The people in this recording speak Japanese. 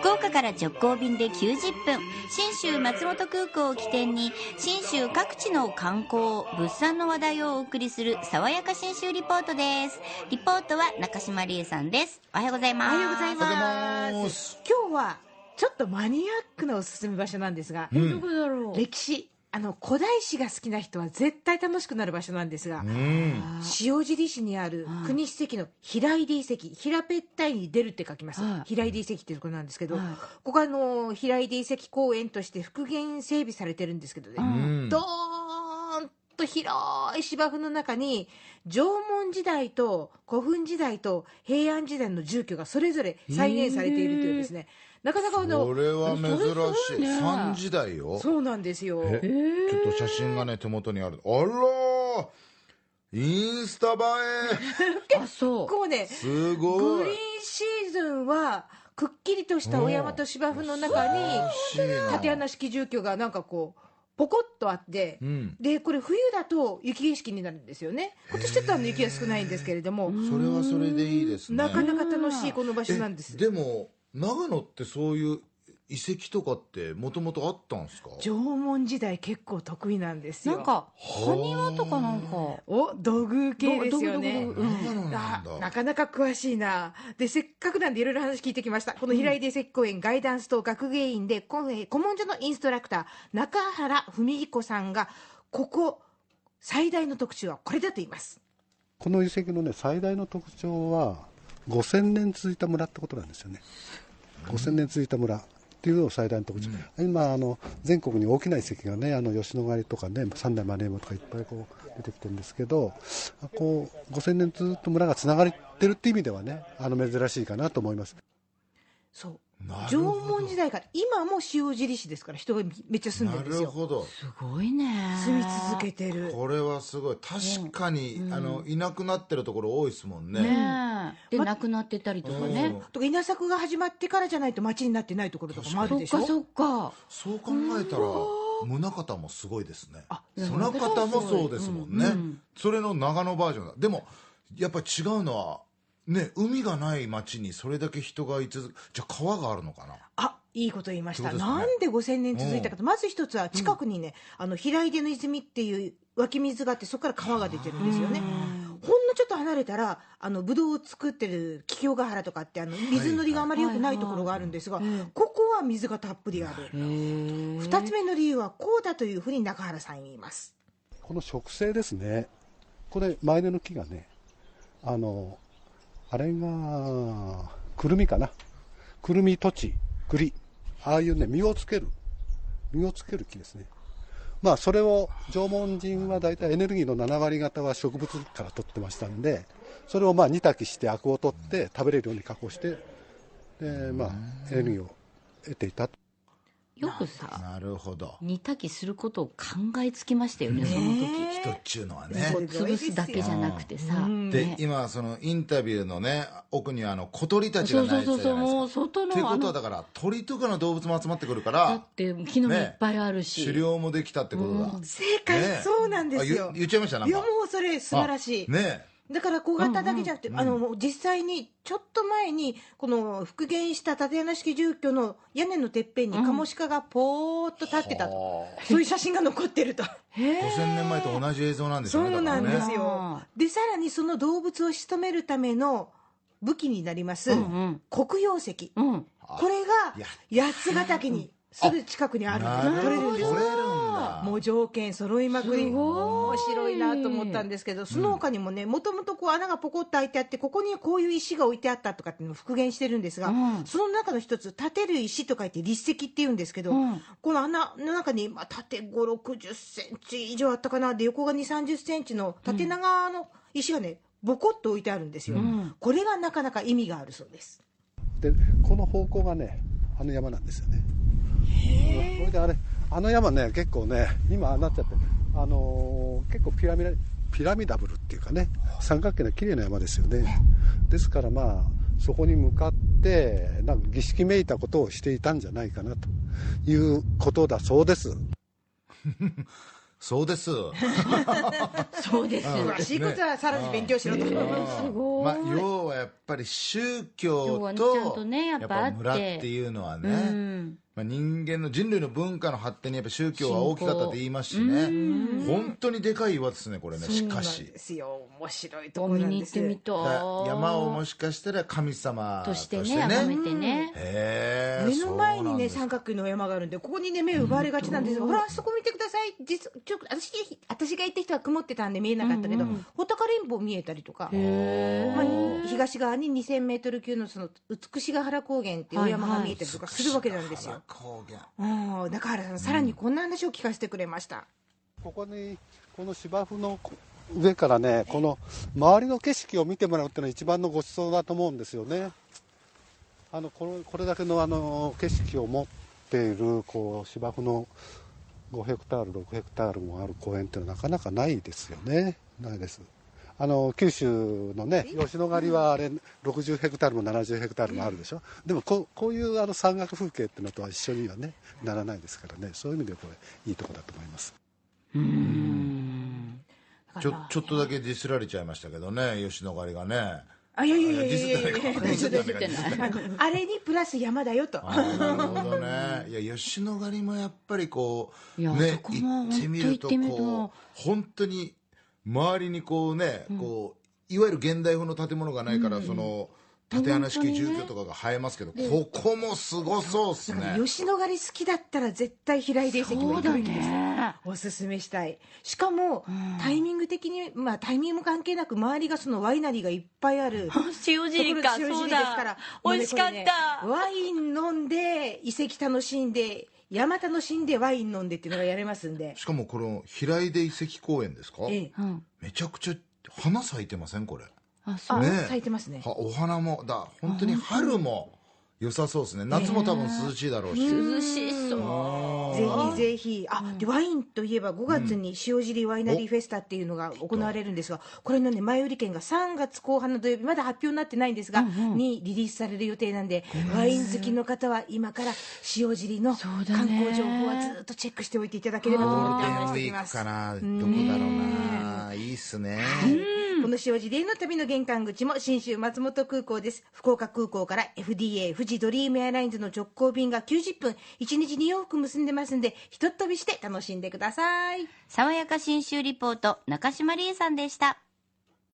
福岡から直行便で90分。信州松本空港を起点に信州各地の観光物産の話題をお送りする爽やか信州リポートです。リポートは中島理恵さんです。おはようございます。おはようございまます。す。今日はちょっとマニアックなおすすめ場所なんですが、うん。どこだろう？歴史あの古代史が好きな人は絶対楽しくなる場所なんですが、うん。塩尻市にあるはい国史跡の平井出遺跡平べったいに出るって書きます、はい。平井出遺跡っていうところなんですけど、はい。ここはあの平井出遺跡公園として復元整備されてるんですけどね、うん。ドーンと広い芝生の中に縄文時代と古墳時代と平安時代の住居がそれぞれ再現されているというですね。なかなかあのこれは珍しい。ねい三時代よ。そうなんですよ。えちょっと写真がね手元にある。あらインスタ映 あそうこうねえすごい。グリーンシーズンはくっきりとしたお山と芝生の中に縦穴式住居がなんかこうポコッとあって、うん。でこれ冬だと雪景色になるんですよね。今年ちょっとあの雪が少ないんですけれども、それはそれでいいですね。なかなか楽しいこの場所なんです。えでも長野ってそういう遺跡とかってもともとあったんですか？縄文時代結構得意なんですよ。なんか埴輪とかなんか。お土偶系ですよね。なかなか詳しいな。でせっかくなんでいろいろ話聞いてきました。この平井出石公園ガイダンスと学芸員で古文書のインストラクター中原文彦さんがここ最大の特徴はこれだと言います。この遺跡のね最大の特徴は5000年続いた村ってことなんですよね。5000年続いた村っていうのが最大の特徴、今あの全国に大きな遺跡がねあの吉野ヶ里とかね三代丸山とかいっぱいこう出てきてるんですけどあこう5000年ずっと村がつながってるっていう意味ではねあの珍しいかなと思います。そう縄文時代から今も塩尻市ですから人がめっちゃ住んでるんなですよ。るほど。すごいね。住み続けてる。これはすごい。確かに、あのいなくなってるところ多いですもんね。ねえ。でま亡くなってたりとかうん。ねとか稲作が始まってからじゃないと町になってないところとかもあるでしょ？そっかそっか。そう考えたら宗像もすごいですね。あ宗像もそうですもんね、うんうん。それの長野バージョンだ。でもやっぱ違うのはね海がない町にそれだけ人がい続くじゃあ川があるのかな？あいいこと言いました、ね。なんで5000年続いたかと、まず一つは近くにね、あの平出の泉っていう湧き水があってそこから川が出てるんですよね。ほんのちょっと離れたらあのブドウを作ってる桔梗ヶ原とかってあの水のりがあまり良くないところがあるんですが、はいはいここは水がたっぷりある。二つ目の理由はこうだというふうに中原さん言います。この植生ですね。これ前根の木がねあのあれがくるみかな。くるみ土地栗ああいうね実をつける。実をつける木ですね。まあそれを縄文人は大体エネルギーの7割方は植物から取ってましたんでそれをまあ煮炊きしてアクを取って食べれるように加工してでまあエネルギーを得ていたとよくさなるほど。煮炊きすることを考えつきましたよねその時。人っちゅうのはね。そう潰すだけじゃなくてさ。うん。でね。今そのインタビューのね奥にはあの小鳥たちが鳴いてそうそうそうたじゃないですか。そうもう外っていうのあのことはだから鳥とかの動物も集まってくるかだらって木の実いっぱいあるし、狩猟もできたってことだ、うん。正解、ね。そうなんですよ。あ言言っちゃいました？なんか。いやもうそれ。素晴らしい、あねだから小型だけじゃなくて、うんあのもう実際にちょっと前にこの復元した縦穴式住居の屋根のてっぺんにカモシカがポーっと立ってたと、はそういう写真が残ってると。へえ5000年前と同じ映像なんでしょうねそうなんですよ。あでさらにその動物を仕留めるための武器になります、うんうん。黒曜石。うん。これが八ヶ岳にすぐ近くにあるんです。なるほど。取れるんです。もう条件揃いまくり。すごい。面白いなと思ったんですけどその他にもねもともとこう穴がポコッと開いてあってここにこういう石が置いてあったとかっていうのを復元してるんですが、うん。その中の一つ立てる石と書いて立石っていうんですけど、うん。この穴の中に、まあ、縦5 6 0センチ以上あったかな？で横が2 3 0センチの縦長の石がねボコッと置いてあるんですよ、うん。これがなかなか意味があるそうです。でこの方向がねあの山なんですよねそれであれあの山ね結構ね今ああなっちゃってあのー結構ピラミダピラミダブルっていうかね三角形の綺麗な山ですよね。ですからまあそこに向かってなんか儀式めいたことをしていたんじゃないかなということだそうです。そうです。そうです。詳しいことはさらに勉強しろと、す。ごい、まあ、要はやっぱり宗教とねちゃんとねやっぱあって。村っていうのはね、うんまあ、人間の人類の文化の発展にやっぱ宗教は大きかったって言いますしね。本当にでかい岩ですねこれね。しそうなんかしですよ。面白いとこなんですに行ってみただ山をもしかしたら神様としとしててね。ね崇めてね。へえ目の前にね三角形の山があるんでここにね目を奪われがちなんですよ、ほらそこ見てください。実ちょ私私が行った人は曇ってたんで見えなかったけど、穂高レインボー見えたりとか、まあ、東側に2000メートル級のその美しが原高原っていうお山が見えたりとかするわけなんですよ、高原。うん。中原さんさらにこんな話を聞かせてくれました、ここにこの芝生の上からねこの周りの景色を見てもらうっていうのは一番のご馳走だと思うんですよね。あのこれこれだけのあの景色を持っているこう芝生の5ヘクタール6ヘクタールもある公園っていうのはなかなかないですよね。ないですあの九州のね吉野ヶ里はあれ60ヘクタールも70ヘクタールもあるでしょ。でもこうこういうあの山岳風景っていうのとは一緒にはねならないですからね。そういう意味でこれいいとこだと思います。ちょちょっとだけディスられちゃいましたけどね吉野ヶ里がね。あいやいやいやいやいやいかディスってないかディスってないかあれにプラス山だよと。なるほどね。いや吉野ヶ里もやっぱりこういやねそこも行ってみると本当行ってみるとこう本当に周りにこうね、こういわゆる現代風の建物がないから、その縦穴式住居とかが生えますけど、ここもすごそうっすね。吉野ヶ里好きだったら絶対平井伝石も行くべきです、ね。おすすめしたい。しかも、タイミング的にまあタイミングも関係なく周りがそのワイナリーがいっぱいある塩尻か塩そう尻ですから。だ。美味しかった。ねワイン飲んで遺跡楽しんで山楽しんでワイン飲んでっていうのがやれますんで。しかもこの平出遺跡公園ですか、ええ。うんめちゃくちゃ花咲いてません？これ。あ、あそう、ね咲いてますね。はお花もだ本当に春も良さそうですね。夏も多分涼しいだろうし、涼しそう。ぜひぜひ。あ、でワインといえば5月に塩尻ワイナリーフェスタっていうのが行われるんですが、これのね前売り券が3月後半の土曜日まだ発表になってないんですが、にリリースされる予定なんでワイン好きの方は今から塩尻の観ね。光情報はずっとチェックしておいていただければとゴ思っておールデンウィークかな。どこだろうな。いいっすね、この塩尻への旅の玄関口も信州松本空港です。福岡空港から FDA 富士ドリームエアラインズの直行便が90分1日2往復結んでますんでひとっ飛びして楽しんでください。爽やか新州リポート中島理恵さんでした